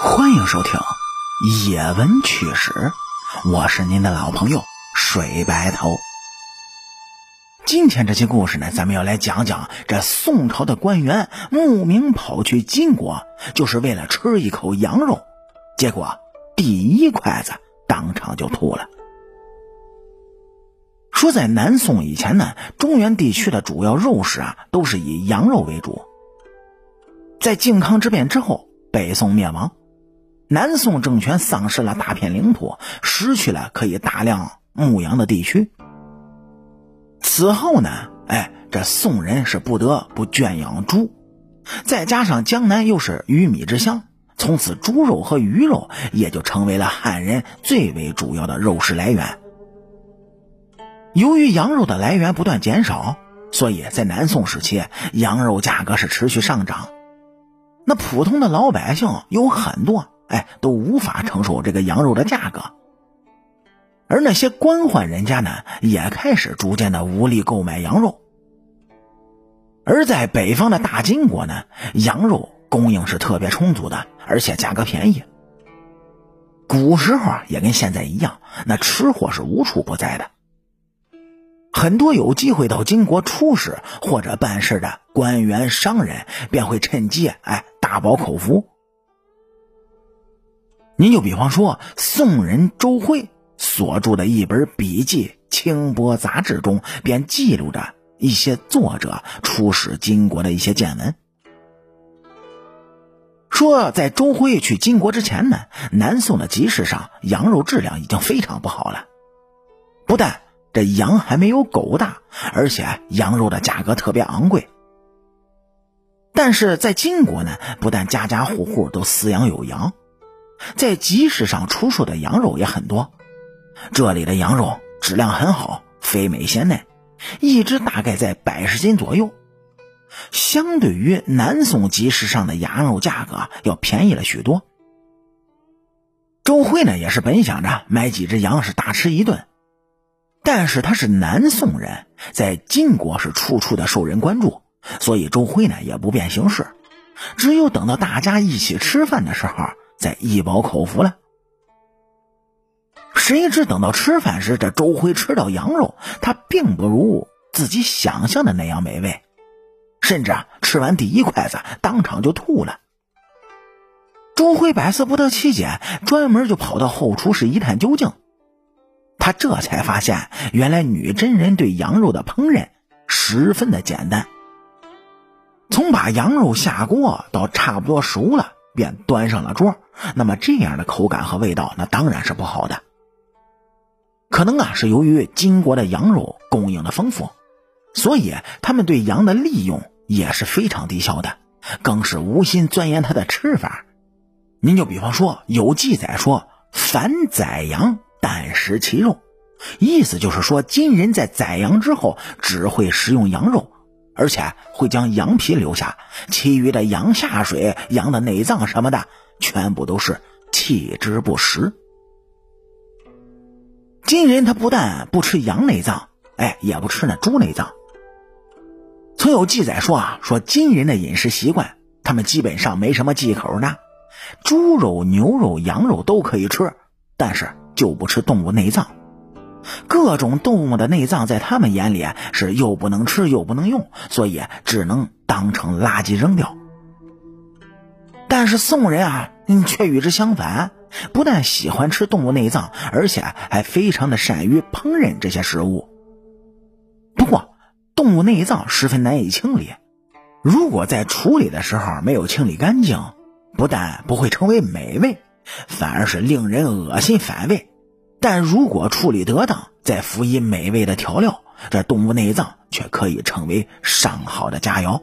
欢迎收听《野闻趣史》，我是您的老朋友水白头。今天这期故事呢，咱们要来讲讲这宋朝的官员慕名跑去金国，就是为了吃一口羊肉，结果第一筷子当场就吐了。说在南宋以前呢，中原地区的主要肉食啊，都是以羊肉为主。在靖康之变之后，北宋灭亡。南宋政权丧失了大片领土，失去了可以大量牧羊的地区。此后呢，哎，这宋人是不得不圈养猪，再加上江南又是鱼米之乡，从此猪肉和鱼肉也就成为了汉人最为主要的肉食来源。由于羊肉的来源不断减少，所以在南宋时期，羊肉价格是持续上涨。那普通的老百姓有很多。哎，都无法承受这个羊肉的价格，而那些官宦人家呢，也开始逐渐的无力购买羊肉。而在北方的大金国呢，羊肉供应是特别充足的，而且价格便宜。古时候也跟现在一样，那吃货是无处不在的。很多有机会到金国出使或者办事的官员商人，便会趁机哎大饱口福。您就比方说，宋人周辉所著的一本笔记《清波杂志》中，便记录着一些作者出使金国的一些见闻。说在周辉去金国之前呢，南宋的集市上羊肉质量已经非常不好了，不但这羊还没有狗大，而且羊肉的价格特别昂贵。但是在金国呢，不但家家户户都饲养有羊。在集市上出售的羊肉也很多，这里的羊肉质量很好，肥美鲜嫩，一只大概在百十斤左右，相对于南宋集市上的羊肉价格要便宜了许多。周辉呢也是本想着买几只羊是大吃一顿，但是他是南宋人，在晋国是处处的受人关注，所以周辉呢也不便行事，只有等到大家一起吃饭的时候。再一饱口福了。谁知等到吃饭时，这周辉吃到羊肉，他并不如自己想象的那样美味，甚至啊，吃完第一筷子，当场就吐了。周辉百思不得其解，专门就跑到后厨室一探究竟。他这才发现，原来女真人对羊肉的烹饪十分的简单，从把羊肉下锅到差不多熟了。便端上了桌，那么这样的口感和味道，那当然是不好的。可能啊，是由于金国的羊肉供应的丰富，所以他们对羊的利用也是非常低效的，更是无心钻研它的吃法。您就比方说，有记载说，凡宰羊，但食其肉，意思就是说，金人在宰羊之后，只会食用羊肉。而且会将羊皮留下，其余的羊下水、羊的内脏什么的，全部都是弃之不食。金人他不但不吃羊内脏，哎，也不吃那猪内脏。曾有记载说啊，说金人的饮食习惯，他们基本上没什么忌口的，猪肉、牛肉、羊肉都可以吃，但是就不吃动物内脏。各种动物的内脏在他们眼里是又不能吃又不能用，所以只能当成垃圾扔掉。但是宋人啊，却与之相反，不但喜欢吃动物内脏，而且还非常的善于烹饪这些食物。不过，动物内脏十分难以清理，如果在处理的时候没有清理干净，不但不会成为美味，反而是令人恶心反胃。但如果处理得当，再辅以美味的调料，这动物内脏却可以成为上好的佳肴。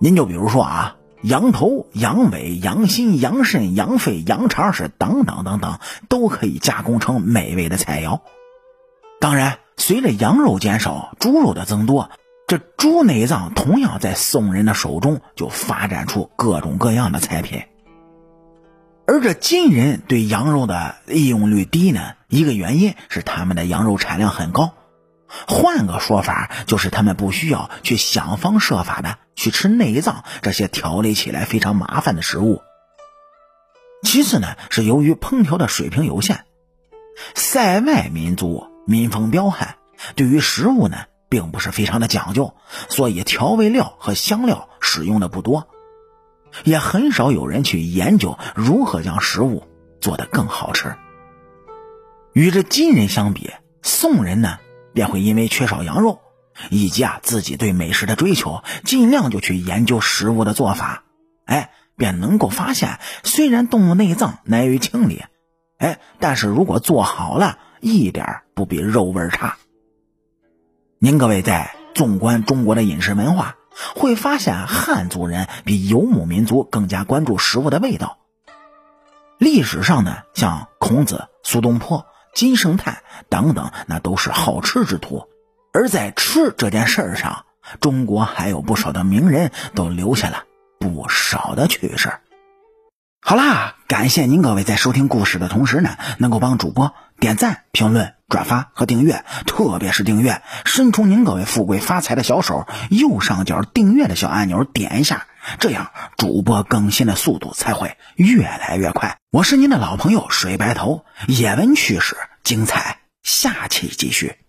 您就比如说啊，羊头、羊尾、羊心、羊肾、羊肺、羊肠是等等等等，都可以加工成美味的菜肴。当然，随着羊肉减少，猪肉的增多，这猪内脏同样在宋人的手中就发展出各种各样的菜品。而这金人对羊肉的利用率低呢，一个原因是他们的羊肉产量很高，换个说法就是他们不需要去想方设法的去吃内脏这些调理起来非常麻烦的食物。其次呢，是由于烹调的水平有限，塞外民族民风彪悍，对于食物呢，并不是非常的讲究，所以调味料和香料使用的不多，也很少有人去研究如何将食物做得更好吃。与这金人相比，宋人呢，便会因为缺少羊肉，以及啊自己对美食的追求，尽量就去研究食物的做法，哎。便能够发现，虽然动物内脏难于清理，哎，但是如果做好了，一点不比肉味差。您各位在纵观中国的饮食文化，会发现汉族人比游牧民族更加关注食物的味道。历史上呢，像孔子、苏东坡、金圣叹等等，那都是好吃之徒。而在吃这件事上，中国还有不少的名人都留下了。不少的趣事好啦，感谢您各位在收听故事的同时呢，能够帮主播点赞、评论、转发和订阅，特别是订阅，伸出您各位富贵发财的小手，右上角订阅的小按钮点一下，这样主播更新的速度才会越来越快。我是您的老朋友水白头，野闻趣事精彩，下期继续。